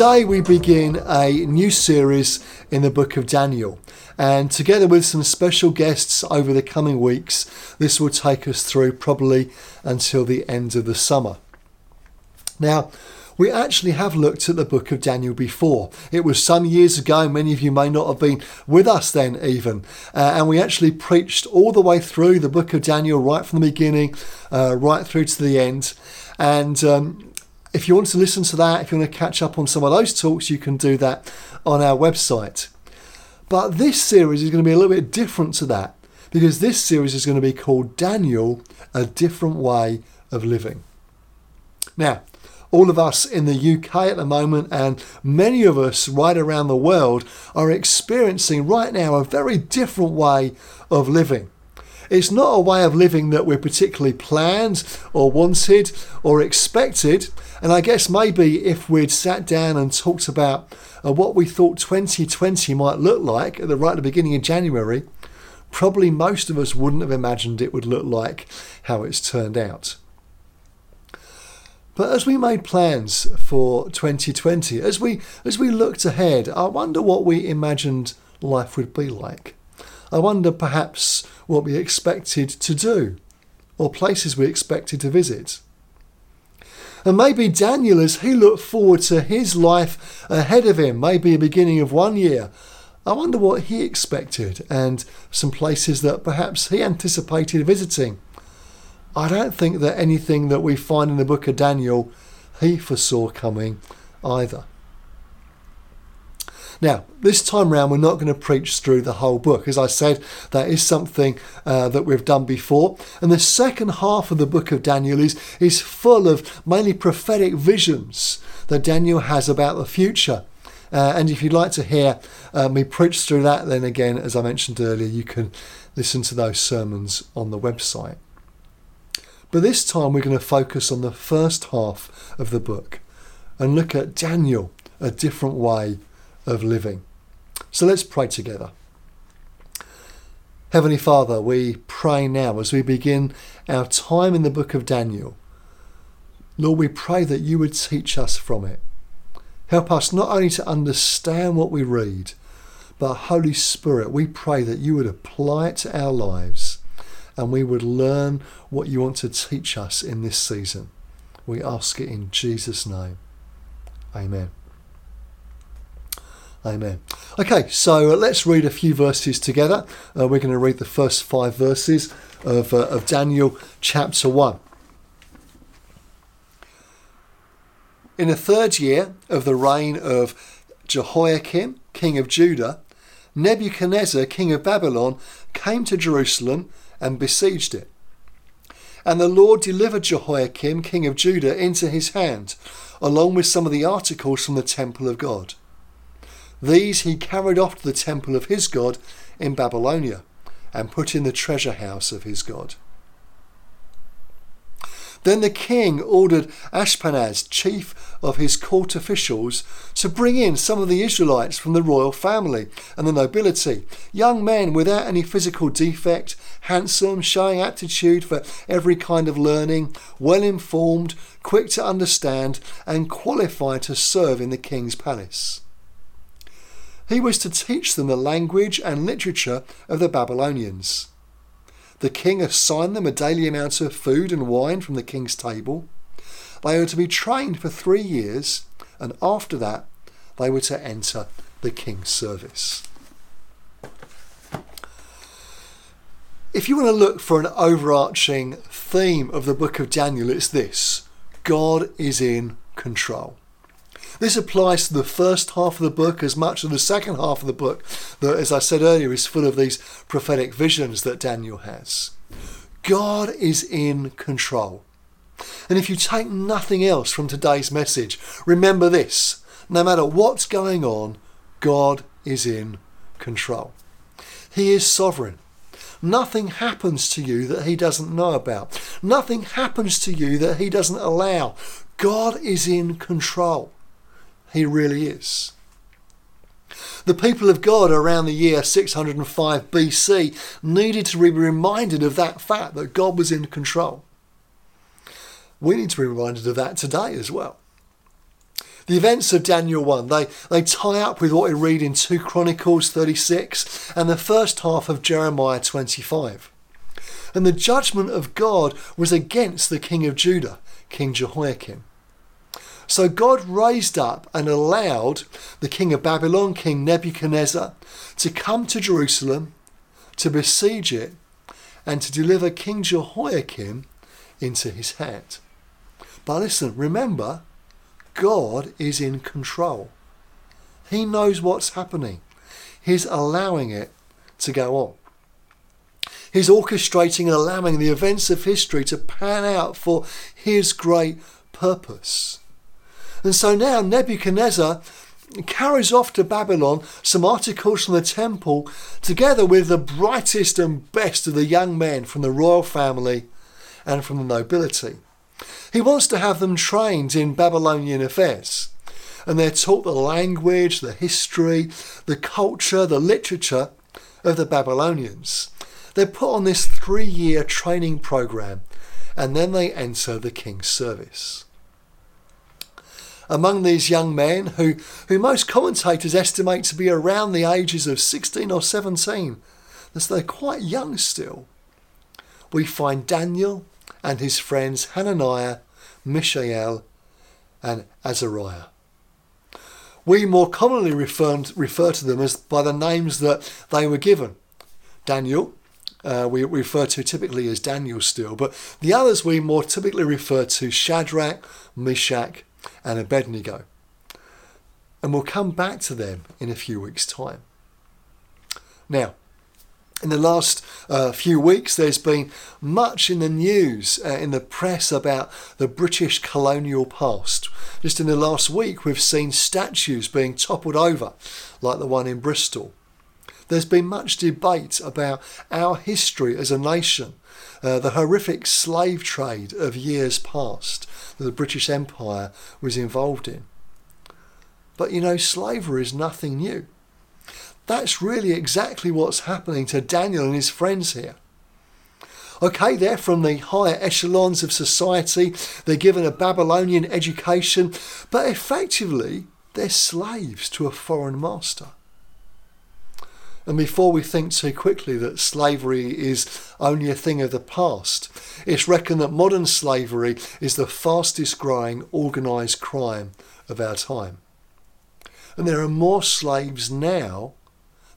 Today we begin a new series in the book of Daniel. And together with some special guests over the coming weeks, this will take us through probably until the end of the summer. Now, we actually have looked at the book of Daniel before. It was some years ago, many of you may not have been with us then, even. Uh, and we actually preached all the way through the book of Daniel, right from the beginning, uh, right through to the end. And um, if you want to listen to that, if you want to catch up on some of those talks, you can do that on our website. But this series is going to be a little bit different to that because this series is going to be called Daniel, a different way of living. Now, all of us in the UK at the moment, and many of us right around the world, are experiencing right now a very different way of living. It's not a way of living that we're particularly planned or wanted or expected. And I guess maybe if we'd sat down and talked about uh, what we thought 2020 might look like at the right at the beginning of January, probably most of us wouldn't have imagined it would look like how it's turned out. But as we made plans for 2020, as we as we looked ahead, I wonder what we imagined life would be like. I wonder perhaps what we expected to do, or places we expected to visit. And maybe Daniel, as he looked forward to his life ahead of him, maybe a beginning of one year, I wonder what he expected and some places that perhaps he anticipated visiting. I don't think that anything that we find in the book of Daniel he foresaw coming either. Now, this time round, we're not going to preach through the whole book. As I said, that is something uh, that we've done before. And the second half of the book of Daniel is, is full of mainly prophetic visions that Daniel has about the future. Uh, and if you'd like to hear uh, me preach through that, then again, as I mentioned earlier, you can listen to those sermons on the website. But this time we're going to focus on the first half of the book and look at Daniel, a different way of living. So let's pray together. Heavenly Father, we pray now as we begin our time in the book of Daniel. Lord, we pray that you would teach us from it. Help us not only to understand what we read, but Holy Spirit, we pray that you would apply it to our lives and we would learn what you want to teach us in this season. We ask it in Jesus' name. Amen. Amen. Okay, so uh, let's read a few verses together. Uh, we're going to read the first five verses of, uh, of Daniel chapter 1. In the third year of the reign of Jehoiakim, king of Judah, Nebuchadnezzar, king of Babylon, came to Jerusalem and besieged it. And the Lord delivered Jehoiakim, king of Judah, into his hand, along with some of the articles from the temple of God. These he carried off to the temple of his God in Babylonia, and put in the treasure house of his God. Then the king ordered Ashpenaz, chief of his court officials, to bring in some of the Israelites from the royal family and the nobility, young men without any physical defect, handsome, showing aptitude for every kind of learning, well informed, quick to understand, and qualified to serve in the king's palace. He was to teach them the language and literature of the Babylonians. The king assigned them a daily amount of food and wine from the king's table. They were to be trained for three years, and after that, they were to enter the king's service. If you want to look for an overarching theme of the book of Daniel, it's this God is in control. This applies to the first half of the book as much as the second half of the book, that, as I said earlier, is full of these prophetic visions that Daniel has. God is in control. And if you take nothing else from today's message, remember this no matter what's going on, God is in control. He is sovereign. Nothing happens to you that He doesn't know about. Nothing happens to you that He doesn't allow. God is in control. He really is. The people of God around the year 605 BC needed to be reminded of that fact that God was in control. We need to be reminded of that today as well. The events of Daniel 1, they, they tie up with what we read in 2 Chronicles 36 and the first half of Jeremiah 25. And the judgment of God was against the king of Judah, King Jehoiakim. So God raised up and allowed the king of Babylon, King Nebuchadnezzar, to come to Jerusalem, to besiege it, and to deliver King Jehoiakim into his hand. But listen, remember, God is in control. He knows what's happening. He's allowing it to go on. He's orchestrating and allowing the events of history to pan out for his great purpose. And so now Nebuchadnezzar carries off to Babylon some articles from the temple together with the brightest and best of the young men from the royal family and from the nobility. He wants to have them trained in Babylonian affairs. And they're taught the language, the history, the culture, the literature of the Babylonians. They're put on this three year training program and then they enter the king's service among these young men who, who most commentators estimate to be around the ages of 16 or 17. So they're quite young still. We find Daniel and his friends Hananiah, Mishael, and Azariah. We more commonly refer, refer to them as by the names that they were given. Daniel, uh, we refer to typically as Daniel still, but the others we more typically refer to Shadrach, Meshach, and Abednego. And we'll come back to them in a few weeks' time. Now, in the last uh, few weeks, there's been much in the news, uh, in the press, about the British colonial past. Just in the last week, we've seen statues being toppled over, like the one in Bristol. There's been much debate about our history as a nation, uh, the horrific slave trade of years past, that the British Empire was involved in. But you know, slavery is nothing new. That's really exactly what's happening to Daniel and his friends here. Okay, they're from the higher echelons of society, they're given a Babylonian education, but effectively they're slaves to a foreign master. And before we think too quickly that slavery is only a thing of the past, it's reckoned that modern slavery is the fastest growing organised crime of our time. And there are more slaves now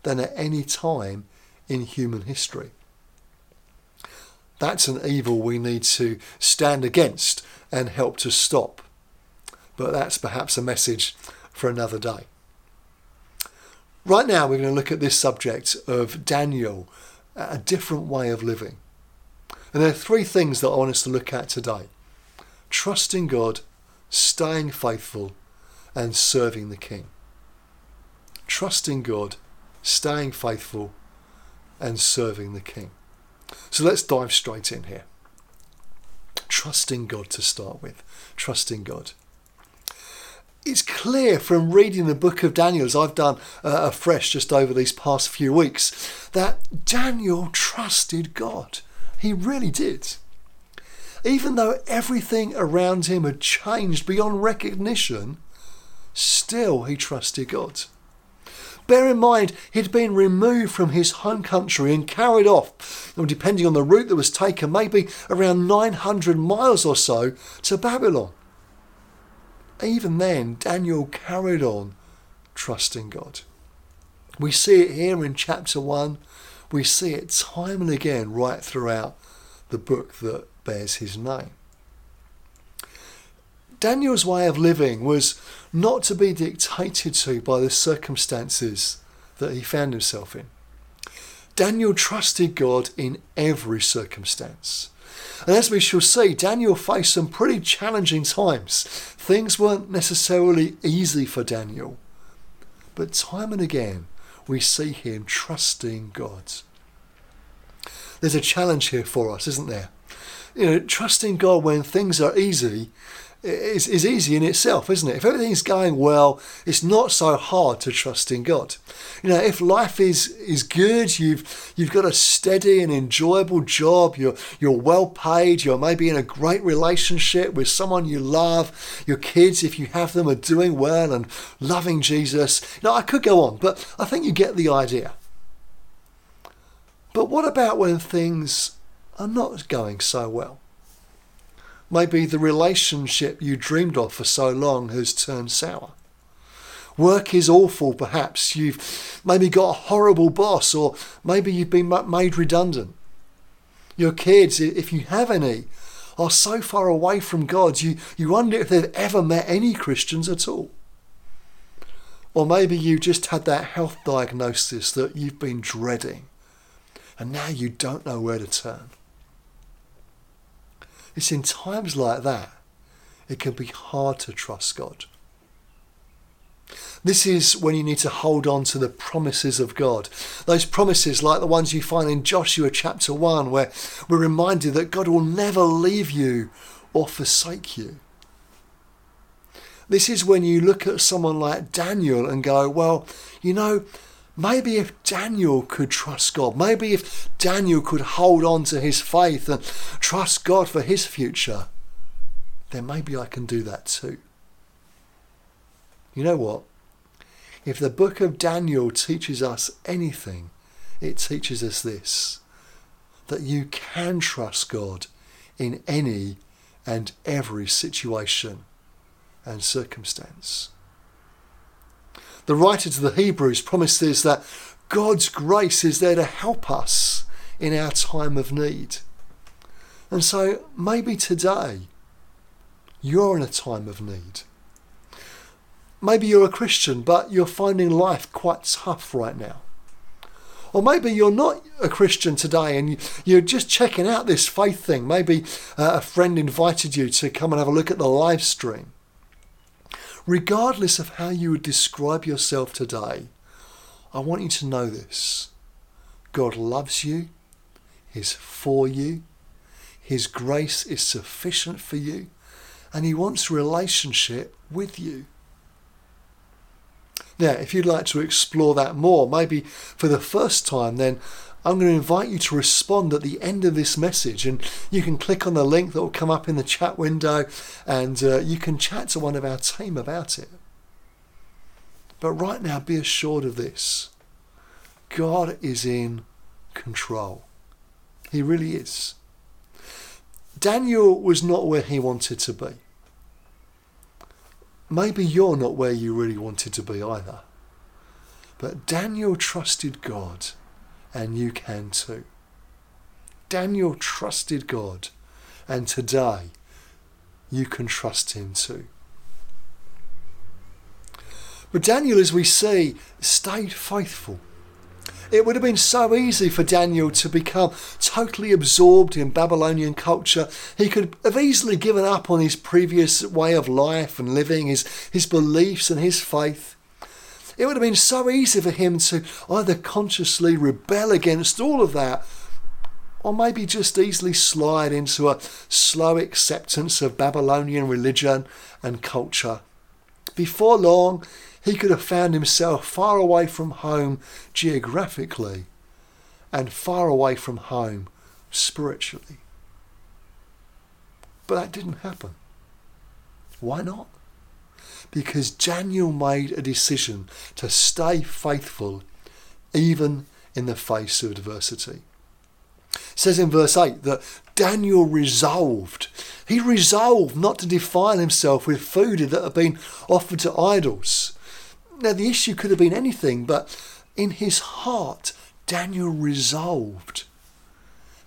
than at any time in human history. That's an evil we need to stand against and help to stop. But that's perhaps a message for another day. Right now, we're going to look at this subject of Daniel, a different way of living. And there are three things that I want us to look at today trusting God, staying faithful, and serving the King. Trusting God, staying faithful, and serving the King. So let's dive straight in here. Trusting God to start with. Trusting God it's clear from reading the book of Daniel, as I've done uh, afresh just over these past few weeks, that Daniel trusted God. He really did. Even though everything around him had changed beyond recognition, still he trusted God. Bear in mind, he'd been removed from his home country and carried off, depending on the route that was taken, maybe around 900 miles or so to Babylon even then, Daniel carried on trusting God. We see it here in chapter 1. We see it time and again right throughout the book that bears his name. Daniel's way of living was not to be dictated to by the circumstances that he found himself in. Daniel trusted God in every circumstance. And as we shall see, Daniel faced some pretty challenging times. Things weren't necessarily easy for Daniel. But time and again, we see him trusting God. There's a challenge here for us, isn't there? You know, trusting God when things are easy is, is easy in itself, isn't it? If everything's going well, it's not so hard to trust in God. You know, if life is is good, you've you've got a steady and enjoyable job, you're you're well paid, you're maybe in a great relationship with someone you love, your kids, if you have them, are doing well and loving Jesus. You know, I could go on, but I think you get the idea. But what about when things are not going so well? Maybe the relationship you dreamed of for so long has turned sour. Work is awful, perhaps. You've maybe got a horrible boss, or maybe you've been made redundant. Your kids, if you have any, are so far away from God, you, you wonder if they've ever met any Christians at all. Or maybe you just had that health diagnosis that you've been dreading, and now you don't know where to turn. It's in times like that it can be hard to trust God. This is when you need to hold on to the promises of God. Those promises, like the ones you find in Joshua chapter 1, where we're reminded that God will never leave you or forsake you. This is when you look at someone like Daniel and go, well, you know, Maybe if Daniel could trust God, maybe if Daniel could hold on to his faith and trust God for his future, then maybe I can do that too. You know what? If the book of Daniel teaches us anything, it teaches us this that you can trust God in any and every situation and circumstance the writer to the Hebrews promises that God's grace is there to help us in our time of need. And so maybe today you're in a time of need. Maybe you're a Christian, but you're finding life quite tough right now. Or maybe you're not a Christian today and you're just checking out this faith thing. Maybe uh, a friend invited you to come and have a look at the live stream regardless of how you would describe yourself today, I want you to know this God loves you, He's for you, His grace is sufficient for you, and He wants relationship with you. Now, if you'd like to explore that more, maybe for the first time, then I'm going to invite you to respond at the end of this message. And you can click on the link that will come up in the chat window and uh, you can chat to one of our team about it. But right now, be assured of this God is in control. He really is. Daniel was not where he wanted to be. Maybe you're not where you really wanted to be either. But Daniel trusted God and you can too. Daniel trusted God, and today you can trust him too. But Daniel, as we see, stayed faithful. It would have been so easy for Daniel to become totally absorbed in Babylonian culture. He could have easily given up on his previous way of life and living, his, his beliefs and his faith. It would have been so easy for him to either consciously rebel against all of that or maybe just easily slide into a slow acceptance of Babylonian religion and culture. Before long, he could have found himself far away from home geographically and far away from home spiritually. But that didn't happen. Why not? Because Daniel made a decision to stay faithful even in the face of adversity. It says in verse 8 that Daniel resolved. He resolved not to defile himself with food that had been offered to idols. Now, the issue could have been anything, but in his heart, Daniel resolved.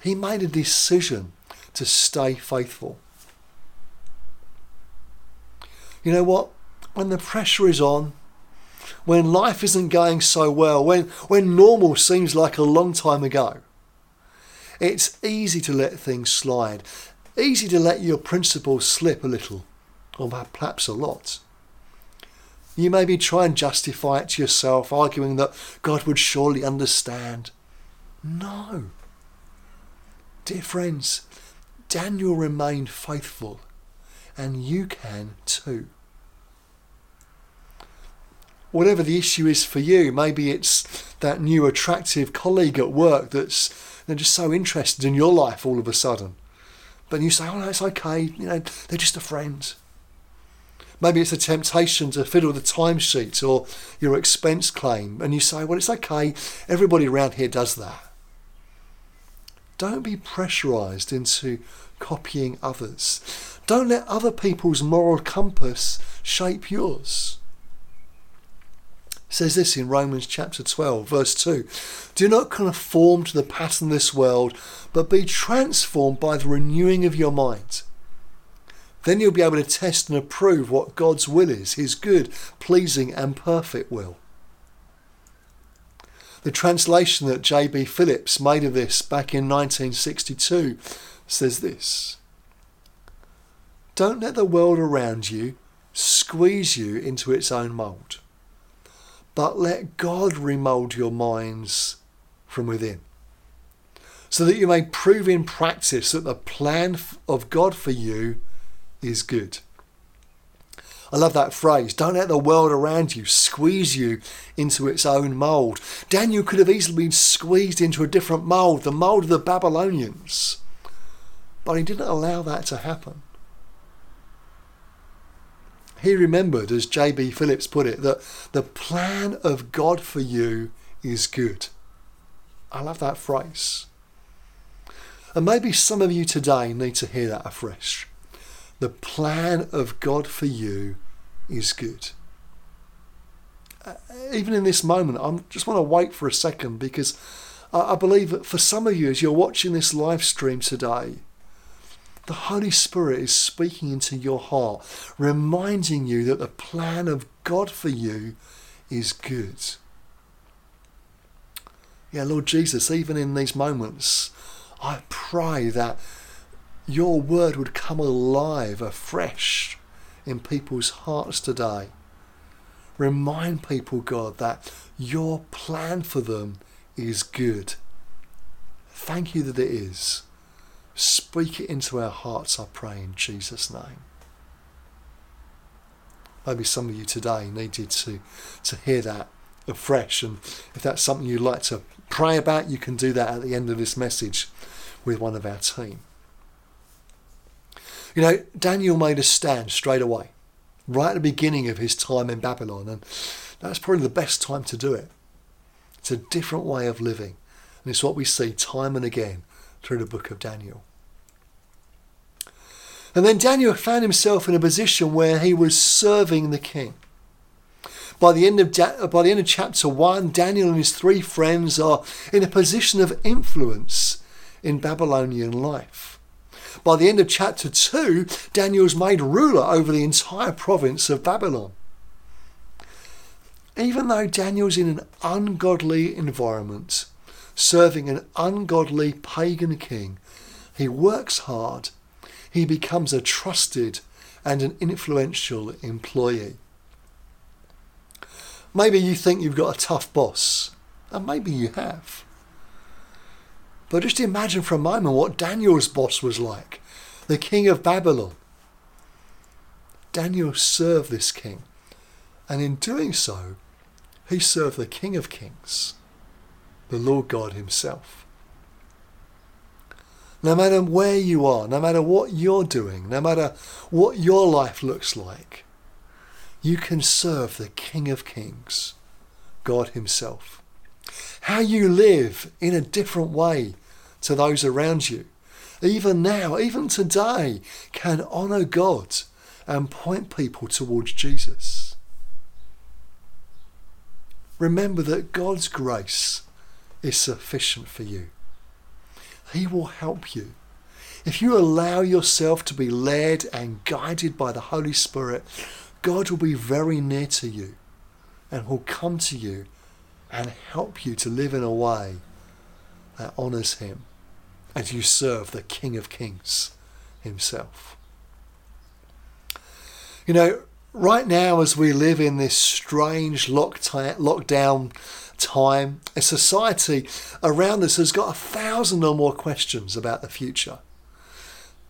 He made a decision to stay faithful. You know what? When the pressure is on, when life isn't going so well, when, when normal seems like a long time ago, it's easy to let things slide, easy to let your principles slip a little, or perhaps a lot. You maybe try and justify it to yourself, arguing that God would surely understand. No. Dear friends, Daniel remained faithful and you can too. Whatever the issue is for you, maybe it's that new attractive colleague at work that's they're just so interested in your life all of a sudden. But you say, oh no, it's okay, you know, they're just a friend. Maybe it's a temptation to fiddle the timesheet or your expense claim, and you say, well, it's okay, everybody around here does that. Don't be pressurized into copying others. Don't let other people's moral compass shape yours. Says this in Romans chapter 12, verse 2 Do not conform to the pattern of this world, but be transformed by the renewing of your mind. Then you'll be able to test and approve what God's will is, his good, pleasing, and perfect will. The translation that J.B. Phillips made of this back in 1962 says this Don't let the world around you squeeze you into its own mould, but let God remould your minds from within, so that you may prove in practice that the plan of God for you is good. I love that phrase. Don't let the world around you squeeze you into its own mould. Daniel could have easily been squeezed into a different mould, the mould of the Babylonians. But he didn't allow that to happen. He remembered, as J.B. Phillips put it, that the plan of God for you is good. I love that phrase. And maybe some of you today need to hear that afresh. The plan of God for you is good. Uh, even in this moment, I just want to wait for a second because I believe that for some of you, as you're watching this live stream today, the Holy Spirit is speaking into your heart, reminding you that the plan of God for you is good. Yeah, Lord Jesus, even in these moments, I pray that your word would come alive afresh in people's hearts today. Remind people, God, that your plan for them is good. Thank you that it is. Speak it into our hearts, I pray, in Jesus' name. Maybe some of you today needed to, to hear that afresh. And if that's something you'd like to pray about, you can do that at the end of this message with one of our team. You know, Daniel made a stand straight away, right at the beginning of his time in Babylon, and that's probably the best time to do it. It's a different way of living, and it's what we see time and again through the book of Daniel. And then Daniel found himself in a position where he was serving the king. By the end of uh, by the end of chapter one, Daniel and his three friends are in a position of influence in Babylonian life. By the end of chapter 2, Daniel is made ruler over the entire province of Babylon. Even though Daniel's in an ungodly environment, serving an ungodly pagan king, he works hard. He becomes a trusted and an influential employee. Maybe you think you've got a tough boss, and maybe you have. But just imagine for a moment what Daniel's boss was like the king of Babylon. Daniel served this king, and in doing so, he served the King of Kings, the Lord God Himself. No matter where you are, no matter what you're doing, no matter what your life looks like, you can serve the King of Kings, God Himself how you live in a different way to those around you, even now, even today, can honour God and point people towards Jesus. Remember that God's grace is sufficient for you. He will help you. If you allow yourself to be led and guided by the Holy Spirit, God will be very near to you and will come to you and help you to live in a way that honours Him as you serve the King of Kings Himself. You know, right now, as we live in this strange lockdown time, a society around us has got a thousand or more questions about the future.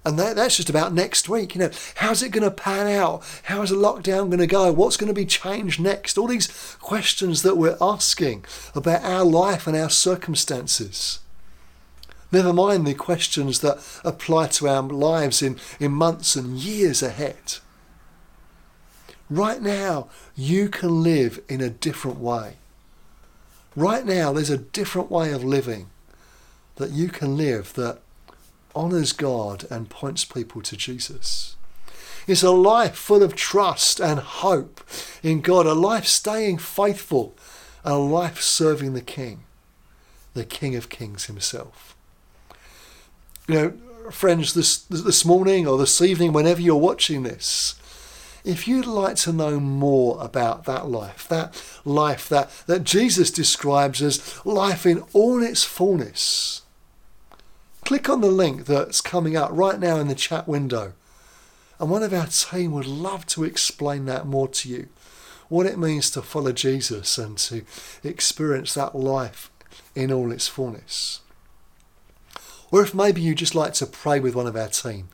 And that, that's just about next week. You know, how's it going to pan out? How is the lockdown going to go? What's going to be changed next? All these questions that we're asking about our life and our circumstances. Never mind the questions that apply to our lives in, in months and years ahead. Right now, you can live in a different way. Right now, there's a different way of living that you can live that honours God and points people to Jesus. It's a life full of trust and hope in God, a life staying faithful, a life serving the King, the King of Kings himself. You know, friends, this, this morning or this evening, whenever you're watching this, if you'd like to know more about that life, that life that, that Jesus describes as life in all its fullness, click on the link that's coming up right now in the chat window. And one of our team would love to explain that more to you. What it means to follow Jesus and to experience that life in all its fullness. Or if maybe you just like to pray with one of our team,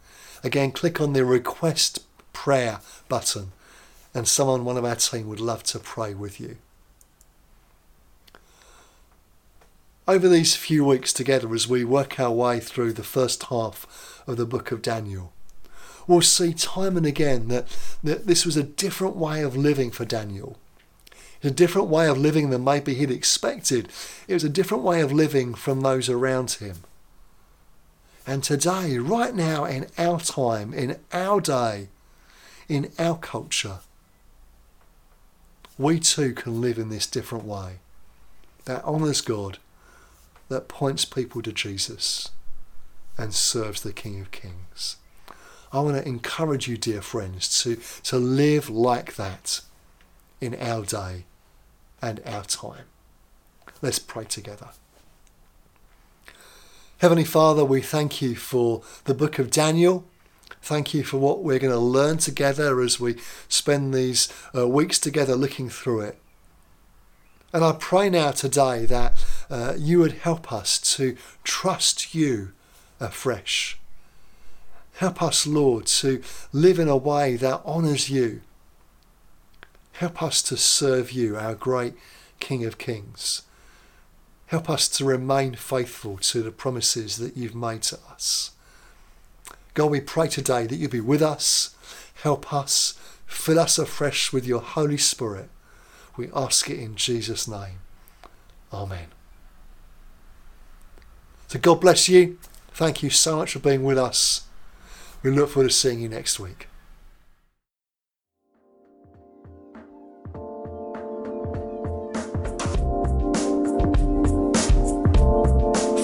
again, click on the request prayer button and someone, one of our team, would love to pray with you. over these few weeks together as we work our way through the first half of the book of Daniel, we'll see time and again that, that this was a different way of living for Daniel. a different way of living than maybe he'd expected. It was a different way of living from those around him. And today, right now, in our time, in our day, in our culture, we too can live in this different way that honours God that points people to Jesus and serves the King of Kings. I want to encourage you, dear friends, to, to live like that in our day and our time. Let's pray together. Heavenly Father, we thank you for the book of Daniel. Thank you for what we're going to learn together as we spend these uh, weeks together looking through it. And I pray now today that uh, you would help us to trust you afresh. Help us, Lord, to live in a way that honours you. Help us to serve you, our great King of Kings. Help us to remain faithful to the promises that you've made to us. God, we pray today that you be with us, help us, fill us afresh with your Holy Spirit. We ask it in Jesus' name. Amen. So God bless you. Thank you so much for being with us. We look forward to seeing you next week.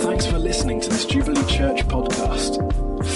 Thanks for listening to this Jubilee Church podcast.